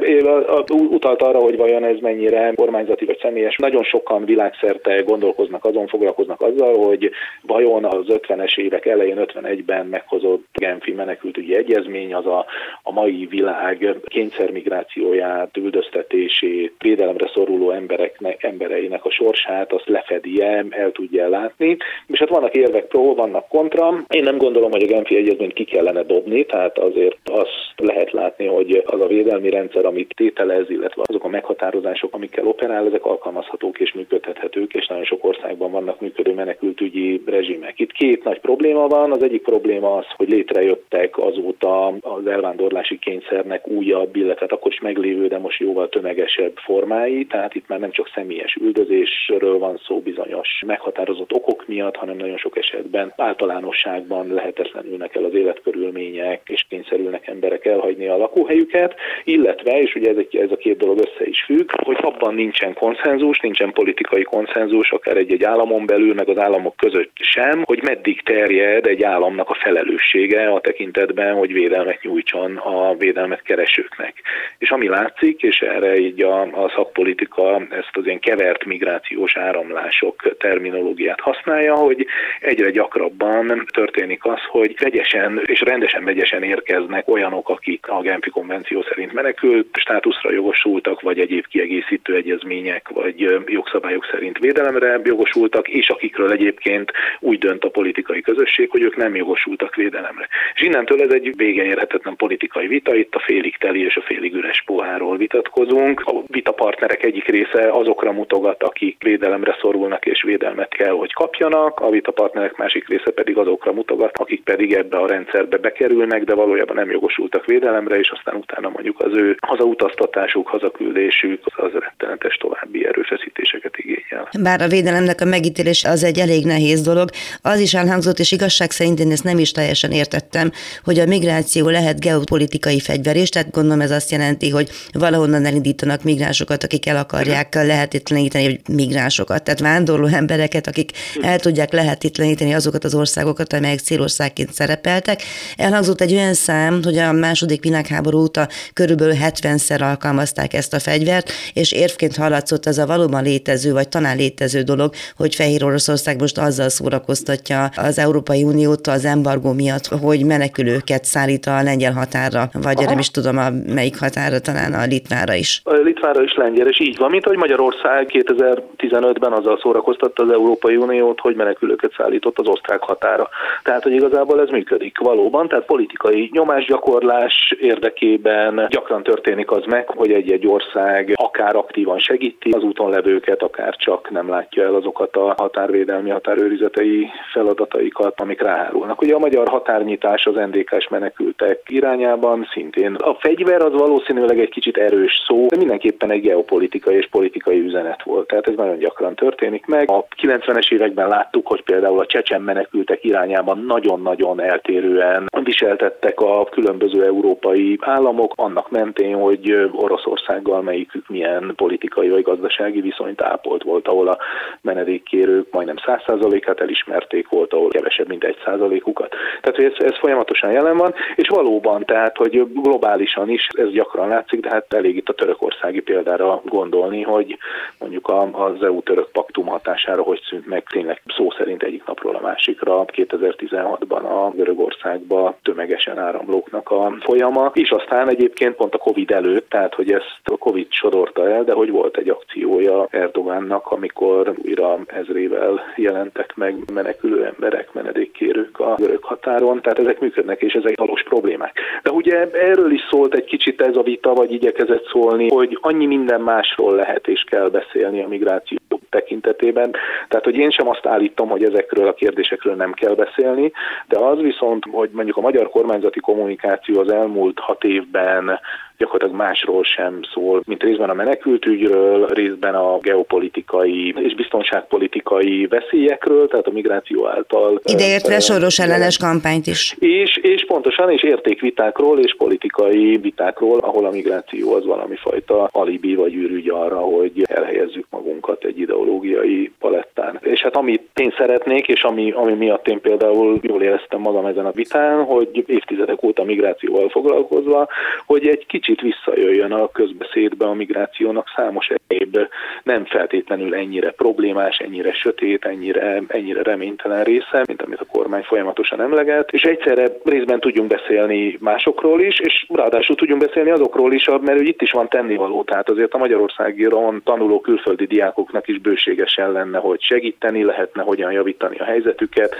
utalt arra, hogy vajon ez mennyire kormányzati vagy személyes. Nagyon sokan világszerte gondolkoznak azon, foglalkoznak azzal, hogy vajon az 50-es évek elején, 51-ben meghozott Genfi menekültügyi egyezmény az a, a mai világ kényszermigrációját, üldöztetését, védelemre szoruló embereknek, embereinek a sorsát, azt lefedi-e, el tudja látni. És hát vannak érvek pro, vannak kontra. Én nem gondolom, hogy a Genfi egyezményt ki kellene dobni, tehát azért azt lehet látni, hogy az a védelmi rendszer, amit tételez, illetve azok a meghatározások, amikkel operál, ezek alkalmazhatók és működhethetők, és nagyon sok országban vannak működő menekültügyi rezsimek. Itt két nagy probléma van. Az egyik probléma az, hogy létrejöttek azóta az elvándorlás bevándorlási kényszernek újabb, illetve hát akkor is meglévő, de most jóval tömegesebb formái, tehát itt már nem csak személyes üldözésről van szó bizonyos meghatározott okok miatt, hanem nagyon sok esetben általánosságban lehetetlenülnek el az életkörülmények, és kényszerülnek emberek elhagyni a lakóhelyüket, illetve, és ugye ez, ez a két dolog össze is függ, hogy abban nincsen konszenzus, nincsen politikai konszenzus, akár egy-egy államon belül, meg az államok között sem, hogy meddig terjed egy államnak a felelőssége a tekintetben, hogy védelmet nyújtson a védelmet keresőknek. És ami látszik, és erre így a, a szakpolitika ezt az ilyen kevert migrációs áramlások terminológiát használja, hogy egyre gyakrabban történik az, hogy vegyesen és rendesen vegyesen érkeznek olyanok, akik a Genfi konvenció szerint menekült státuszra jogosultak, vagy egyéb kiegészítő egyezmények, vagy jogszabályok szerint védelemre jogosultak, és akikről egyébként úgy dönt a politikai közösség, hogy ők nem jogosultak védelemre. És innentől ez egy vége érhetetlen politikai politikai vita, itt a félig teli és a félig üres pohárról vitatkozunk. A vitapartnerek egyik része azokra mutogat, akik védelemre szorulnak és védelmet kell, hogy kapjanak, a vitapartnerek másik része pedig azokra mutogat, akik pedig ebbe a rendszerbe bekerülnek, de valójában nem jogosultak védelemre, és aztán utána mondjuk az ő hazautaztatásuk, hazaküldésük az rettenetes további erőfeszítéseket igényel. Bár a védelemnek a megítélés az egy elég nehéz dolog, az is elhangzott, és igazság szerint én ezt nem is teljesen értettem, hogy a migráció lehet geopolitikai fegyver is, tehát gondolom ez azt jelenti, hogy valahonnan elindítanak migránsokat, akik el akarják lehetetleníteni migránsokat, tehát vándorló embereket, akik el tudják lehetetleníteni azokat az országokat, amelyek célországként szerepeltek. Elhangzott egy olyan szám, hogy a második világháború óta körülbelül 70-szer alkalmazták ezt a fegyvert, és érvként hallatszott ez a valóban létező, vagy talán létező dolog, hogy Fehér Oroszország most azzal szórakoztatja az Európai Uniót az embargó miatt, hogy menekülőket szállít a lengyel határa, vagy Aha. nem is tudom, a melyik határa, talán a Litvára is. A Litvára is lengyel, és így van, mint hogy Magyarország 2015-ben azzal szórakoztatta az Európai Uniót, hogy menekülőket szállított az osztrák határa. Tehát, hogy igazából ez működik valóban, tehát politikai nyomásgyakorlás érdekében gyakran történik az meg, hogy egy-egy ország akár aktívan segíti az úton levőket, akár csak nem látja el azokat a határvédelmi, határőrizetei feladataikat, amik ráhárulnak. Ugye a magyar határnyitás az NDK-s menekültek irányában szintén. A fegyver az valószínűleg egy kicsit erős szó, de mindenképpen egy geopolitikai és politikai üzenet volt. Tehát ez nagyon gyakran történik meg. A 90-es években láttuk, hogy például a csecsen menekültek irányában nagyon-nagyon eltérően viseltettek a különböző európai államok, annak mentén, hogy Oroszországgal melyikük milyen politikai vagy gazdasági viszonyt ápolt volt, ahol a menedékkérők majdnem 100%-át elismerték, volt, ahol kevesebb, mint 1%-ukat. Tehát ez, ez folyamatosan jelen van, és valóban, tehát hogy globálisan is ez gyakran látszik, de hát elég itt a törökországi példára gondolni, hogy mondjuk az EU-török paktum hatására hogy szűnt meg tényleg szó szerint egyik napról a másikra 2016-ban a Görögországba tömegesen áramlóknak a folyama, és aztán egyébként pont a Covid előtt, tehát hogy ezt a Covid sodorta el, de hogy volt egy akciója Erdogánnak, amikor újra ezrével jelentek meg menekülő emberek, menedékkérők a görög határon, tehát ezek működnek, és ezek valós problémák. De ugye erről is szólt egy kicsit ez a vita, vagy igyekezett szólni, hogy annyi minden másról lehet és kell beszélni a migráció tekintetében. Tehát, hogy én sem azt állítom, hogy ezekről a kérdésekről nem kell beszélni, de az viszont, hogy mondjuk a magyar kormányzati kommunikáció az elmúlt hat évben gyakorlatilag másról sem szól, mint részben a menekültügyről, részben a geopolitikai és biztonságpolitikai veszélyekről, tehát a migráció által. Ideértve soros ellenes kampányt is. És, és pontosan, és értékvitákról és politikai vitákról, ahol a migráció az valami fajta alibi vagy űrügy arra, hogy elhelyezzük magunkat egy ideológiai palettán. És hát amit én szeretnék, és ami, ami miatt én például jól éreztem magam ezen a vitán, hogy évtizedek óta migrációval foglalkozva, hogy egy kicsit kicsit visszajöjjön a közbeszédbe a migrációnak számos egyéb nem feltétlenül ennyire problémás, ennyire sötét, ennyire, ennyire reménytelen része, mint amit a kormány folyamatosan emleget, és egyszerre részben tudjunk beszélni másokról is, és ráadásul tudjunk beszélni azokról is, mert itt is van tennivaló, tehát azért a Magyarországi tanuló külföldi diákoknak is bőségesen lenne, hogy segíteni lehetne, hogyan javítani a helyzetüket,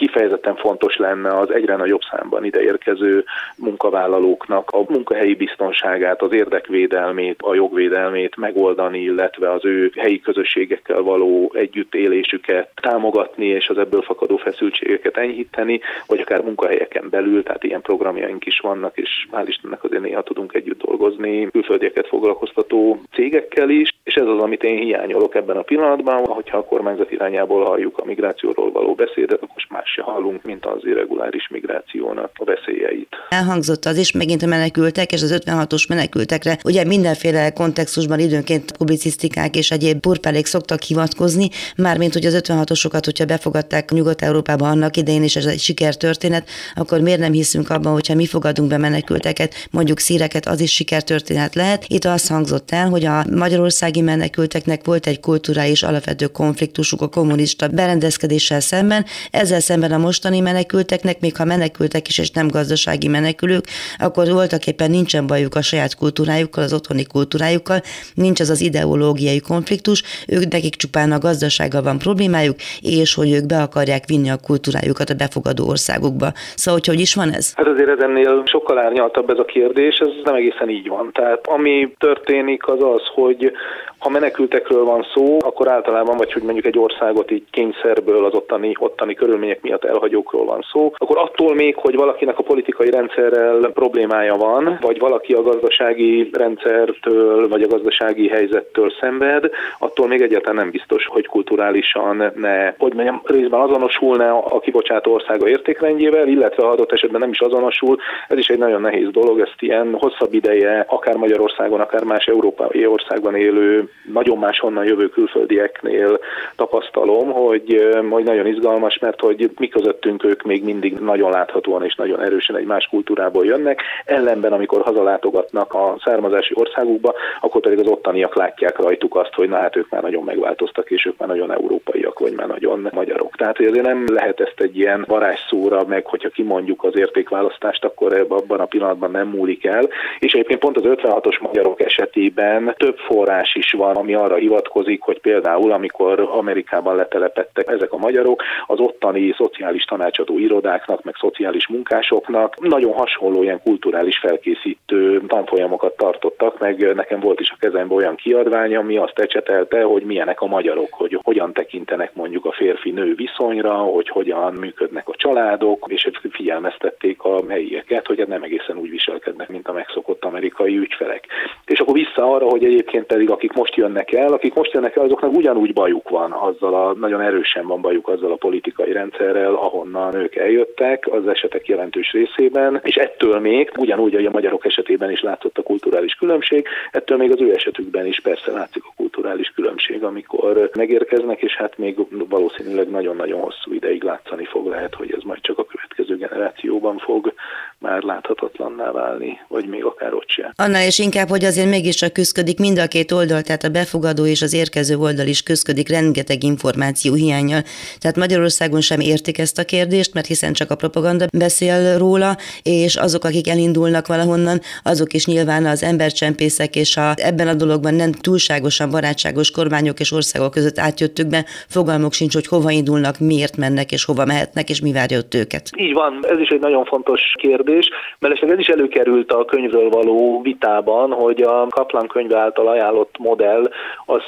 kifejezetten fontos lenne az egyre nagyobb számban ideérkező munkavállalóknak a munkahelyi biztonságát, az érdekvédelmét, a jogvédelmét megoldani, illetve az ő helyi közösségekkel való együttélésüket támogatni, és az ebből fakadó feszültségeket enyhíteni, vagy akár munkahelyeken belül, tehát ilyen programjaink is vannak, és hál' Istennek azért néha tudunk együtt dolgozni külföldieket foglalkoztató cégekkel is, és ez az, amit én hiányolok ebben a pillanatban, hogyha a kormányzat irányából halljuk a migrációról való beszédet, akkor más se hallunk, mint az irreguláris migrációnak a veszélyeit. Elhangzott az is megint a menekültek, és az 56-os menekültekre ugye mindenféle kontextusban időnként publicisztikák és egyéb burpelék szoktak hivatkozni, mármint hogy az 56-osokat, hogyha befogadták Nyugat-Európába annak idején, és ez egy sikertörténet, akkor miért nem hiszünk abban, hogyha mi fogadunk be menekülteket, mondjuk szíreket, az is sikertörténet lehet. Itt azt hangzott el, hogy a magyarországi menekülteknek volt egy kulturális alapvető konfliktusuk a kommunista berendezkedéssel szemben, ezzel szemben szemben a mostani menekülteknek, még ha menekültek is, és nem gazdasági menekülők, akkor voltak éppen nincsen bajuk a saját kultúrájukkal, az otthoni kultúrájukkal, nincs az az ideológiai konfliktus, ők nekik csupán a gazdasággal van problémájuk, és hogy ők be akarják vinni a kultúrájukat a befogadó országukba. Szóval, hogy hogy is van ez? Hát azért ez ennél sokkal árnyaltabb ez a kérdés, ez nem egészen így van. Tehát ami történik az az, hogy ha menekültekről van szó, akkor általában, vagy hogy mondjuk egy országot így kényszerből az ottani, ottani körülmények miatt elhagyókról van szó, akkor attól még, hogy valakinek a politikai rendszerrel problémája van, vagy valaki a gazdasági rendszertől, vagy a gazdasági helyzettől szenved, attól még egyáltalán nem biztos, hogy kulturálisan ne, hogy mondjam, részben azonosulna a kibocsátó országa értékrendjével, illetve ha adott esetben nem is azonosul, ez is egy nagyon nehéz dolog, ezt ilyen hosszabb ideje, akár Magyarországon, akár más európai országban élő nagyon máshonnan jövő külföldieknél tapasztalom, hogy, hogy nagyon izgalmas, mert hogy mi közöttünk ők még mindig nagyon láthatóan és nagyon erősen egy más kultúrából jönnek, ellenben amikor hazalátogatnak a származási országukba, akkor pedig az ottaniak látják rajtuk azt, hogy na hát ők már nagyon megváltoztak, és ők már nagyon európaiak, vagy már nagyon magyarok. Tehát hogy azért nem lehet ezt egy ilyen varázsszóra, meg hogyha kimondjuk az értékválasztást, akkor abban a pillanatban nem múlik el. És egyébként pont az 56-os magyarok esetében több forrás is van, ami arra hivatkozik, hogy például amikor Amerikában letelepettek ezek a magyarok, az ottani szociális tanácsadó irodáknak, meg szociális munkásoknak nagyon hasonló ilyen kulturális felkészítő tanfolyamokat tartottak, meg nekem volt is a kezemben olyan kiadvány, ami azt ecsetelte, hogy milyenek a magyarok, hogy hogyan tekintenek mondjuk a férfi-nő viszonyra, hogy hogyan működnek a családok, és figyelmeztették a helyieket, hogy nem egészen úgy viselkednek, mint a megszokott amerikai ügyfelek. És akkor vissza arra, hogy egyébként pedig akik most jönnek el, akik most jönnek el, azoknak ugyanúgy bajuk van azzal a, nagyon erősen van bajuk azzal a politikai rendszerrel, ahonnan ők eljöttek, az esetek jelentős részében, és ettől még, ugyanúgy, hogy a magyarok esetében is látszott a kulturális különbség, ettől még az ő esetükben is persze látszik a kulturális különbség, amikor megérkeznek, és hát még valószínűleg nagyon-nagyon hosszú ideig látszani fog lehet, hogy ez majd csak a következő generációban fog már láthatatlanná válni, vagy még akár ott sem. Annál is inkább, hogy azért mégiscsak küzdik mind a két oldal, tehát a befogadó és az érkező oldal is küzdik rengeteg információ hiánya. Tehát Magyarországon sem értik ezt a kérdést, mert hiszen csak a propaganda beszél róla, és azok, akik elindulnak valahonnan, azok is nyilván az embercsempészek és a, ebben a dologban nem túlságosan barátságos kormányok és országok között átjöttük be, fogalmuk sincs, hogy hova indulnak, miért mennek és hova mehetnek, és mi várja ott őket. Így van, ez is egy nagyon fontos kérdés, mert ez is előkerült a könyvről való vitában, hogy a Kaplan könyv által ajánlott modell az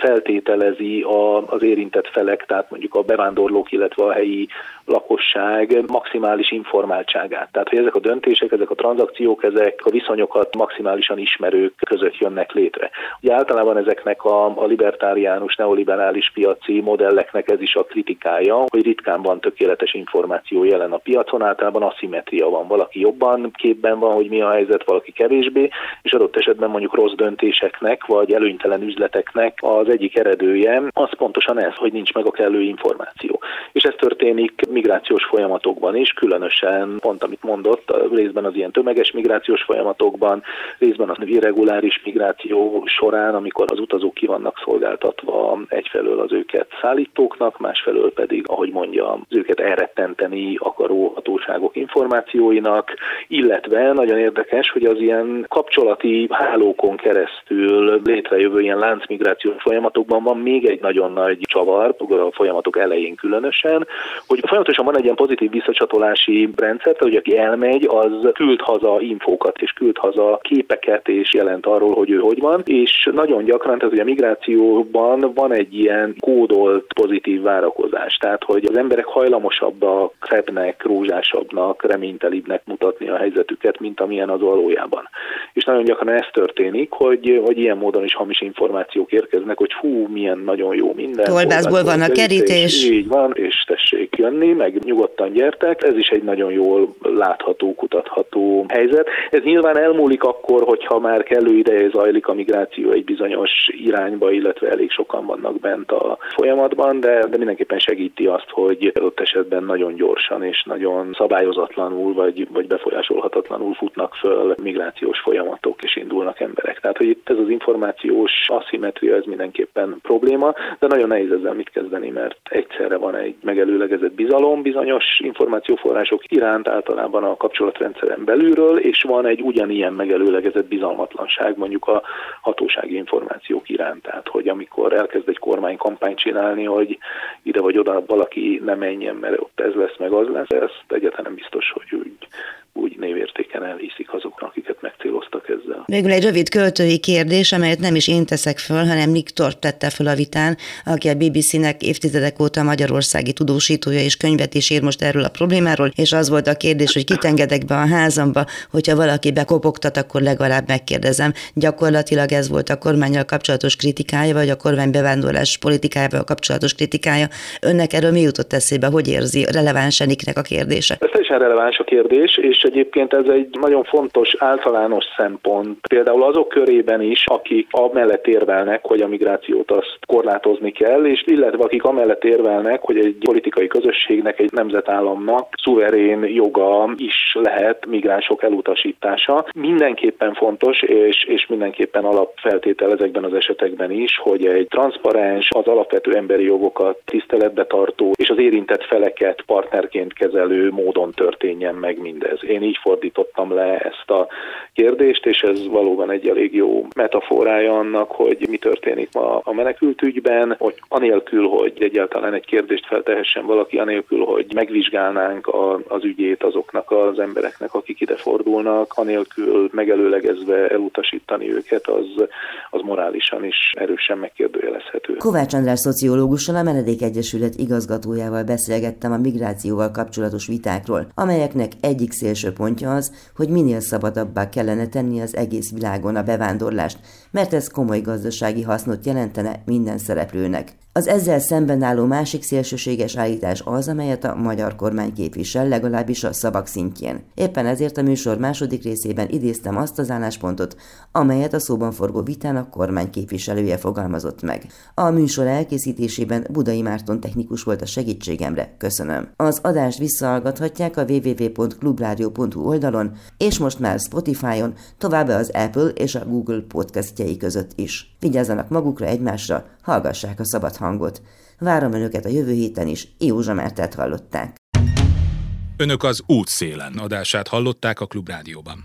feltételezi az érintett felek, tehát mondjuk a bevándorlók, illetve a helyi lakosság maximális informáltságát. Tehát, hogy ezek a döntések, ezek a tranzakciók, ezek a viszonyokat maximálisan ismerők között jönnek létre. Ugye általában ezeknek a, a libertáriánus, neoliberális piaci modelleknek ez is a kritikája, hogy ritkán van tökéletes információ jelen a piacon, általában aszimetria van. Valaki jobban képben van, hogy mi a helyzet, valaki kevésbé, és adott esetben mondjuk rossz döntéseknek, vagy előnytelen üzleteknek az egyik eredője az pontosan ez, hogy nincs meg a kellő információ. És ez történik migrációs folyamatokban is, különösen pont amit mondott, részben az ilyen tömeges migrációs folyamatokban, részben az irreguláris migráció során, amikor az utazók ki vannak szolgáltatva egyfelől az őket szállítóknak, másfelől pedig, ahogy mondja, az őket elrettenteni akaró hatóságok információinak, illetve nagyon érdekes, hogy az ilyen kapcsolati hálókon keresztül létrejövő ilyen láncmigrációs folyamatokban van még egy nagyon nagy csavar, a folyamatok elején különösen, hogy folyamatosan van egy ilyen pozitív visszacsatolási rendszer, tehát hogy aki elmegy, az küld haza infókat, és küld haza képeket, és jelent arról, hogy ő hogy van, és nagyon gyakran, tehát hogy a migrációban van egy ilyen kódolt pozitív várakozás, tehát hogy az emberek hajlamosabbak, szebbnek, rózsásabbnak, reménytelibbnek mutatni a helyzetüket, mint amilyen az valójában. És nagyon gyakran ez történik, hogy, hogy ilyen módon is hamis információk érkeznek, hogy hú, milyen nagyon jó minden. Tolbászból van a kerítés. Így van, és tessék jönni, meg nyugodtan gyertek. Ez is egy nagyon jól látható, kutatható helyzet. Ez nyilván elmúlik akkor, hogyha már kellő ideje zajlik a migráció egy bizonyos irányba, illetve elég sokan vannak bent a folyamatban, de, de mindenképpen segíti azt, hogy ott esetben nagyon gyorsan és nagyon szabályozatlanul, vagy vagy, befolyásolhatatlanul futnak föl migrációs folyamatok, és indulnak emberek. Tehát, hogy itt ez az információs aszimetria, ez mindenképpen probléma, de nagyon nehéz ezzel mit kezdeni, mert egyszerre van egy megelőlegezett bizalom bizonyos információforrások iránt, általában a kapcsolatrendszeren belülről, és van egy ugyanilyen megelőlegezett bizalmatlanság mondjuk a hatósági információk iránt. Tehát, hogy amikor elkezd egy kormány kampányt csinálni, hogy ide vagy oda valaki ne menjen, mert ott ez lesz, meg az lesz, ezt egyáltalán nem biztos, hogy úgy, úgy névértéken elhiszik azoknak, akiket megcéloztak ezzel. Végül egy rövid költői kérdés, amelyet nem is én teszek föl, hanem Niktor tette föl a vitán, aki a BBC-nek évtizedek óta magyarországi tudósítója és könyvet is ír most erről a problémáról, és az volt a kérdés, hogy kit engedek be a házamba, hogyha valaki bekopogtat, akkor legalább megkérdezem. Gyakorlatilag ez volt a kormányjal kapcsolatos kritikája, vagy a kormány bevándorlás politikájával kapcsolatos kritikája. Önnek erről mi jutott eszébe, hogy érzi releváns Eniknek a kérdése? Ez teljesen releváns a kérdés, és egyébként ez egy nagyon fontos általános szempont. Például azok körében is, akik amellett érvelnek, hogy a migrációt azt korlátozni kell, és illetve akik amellett érvelnek, hogy egy politikai közösségnek, egy nemzetállamnak szuverén joga is lehet migránsok elutasítása. Mindenképpen fontos, és, és mindenképpen alapfeltétel ezekben az esetekben is, hogy egy transzparens, az alapvető emberi jogokat tiszteletbe tartó, és az érintett feleket partnerként kezelő módon történjen meg mindez. Én így fordítottam le ezt a kérdést, és ez valóban egy elég jó metaforája annak, hogy mi történik ma a menekültügyben, hogy anélkül, hogy egyáltalán egy kérdést feltehessen valaki, anélkül, hogy megvizsgálnánk a, az ügyét azoknak az embereknek, akik ide fordulnak, anélkül megelőlegezve elutasítani őket, az, az morálisan is erősen megkérdőjelezhető. Kovács András szociológussal, a Menedék Egyesület igazgatójával beszélgettem a migrációval kapcsolatos vitákról, amelyeknek egyik szélső pontja az, hogy minél szabadabbá kellene tenni az egész világon a bevándorlást, mert ez komoly gazdasági hasznot jelentene minden szereplőnek. Az ezzel szemben álló másik szélsőséges állítás az, amelyet a magyar kormány képvisel, legalábbis a szavak szintjén. Éppen ezért a műsor második részében idéztem azt az álláspontot, amelyet a szóban forgó vitán a kormány képviselője fogalmazott meg. A műsor elkészítésében Budai Márton technikus volt a segítségemre, köszönöm. Az adást visszahallgathatják a www.clubradio.hu oldalon, és most már Spotify-on, továbbá az Apple és a Google podcastjei között is. Vigyázzanak magukra egymásra, hallgassák a szabad hangot. Várom önöket a jövő héten is, Józsa Mertet hallották. Önök az útszélen adását hallották a Klubrádióban.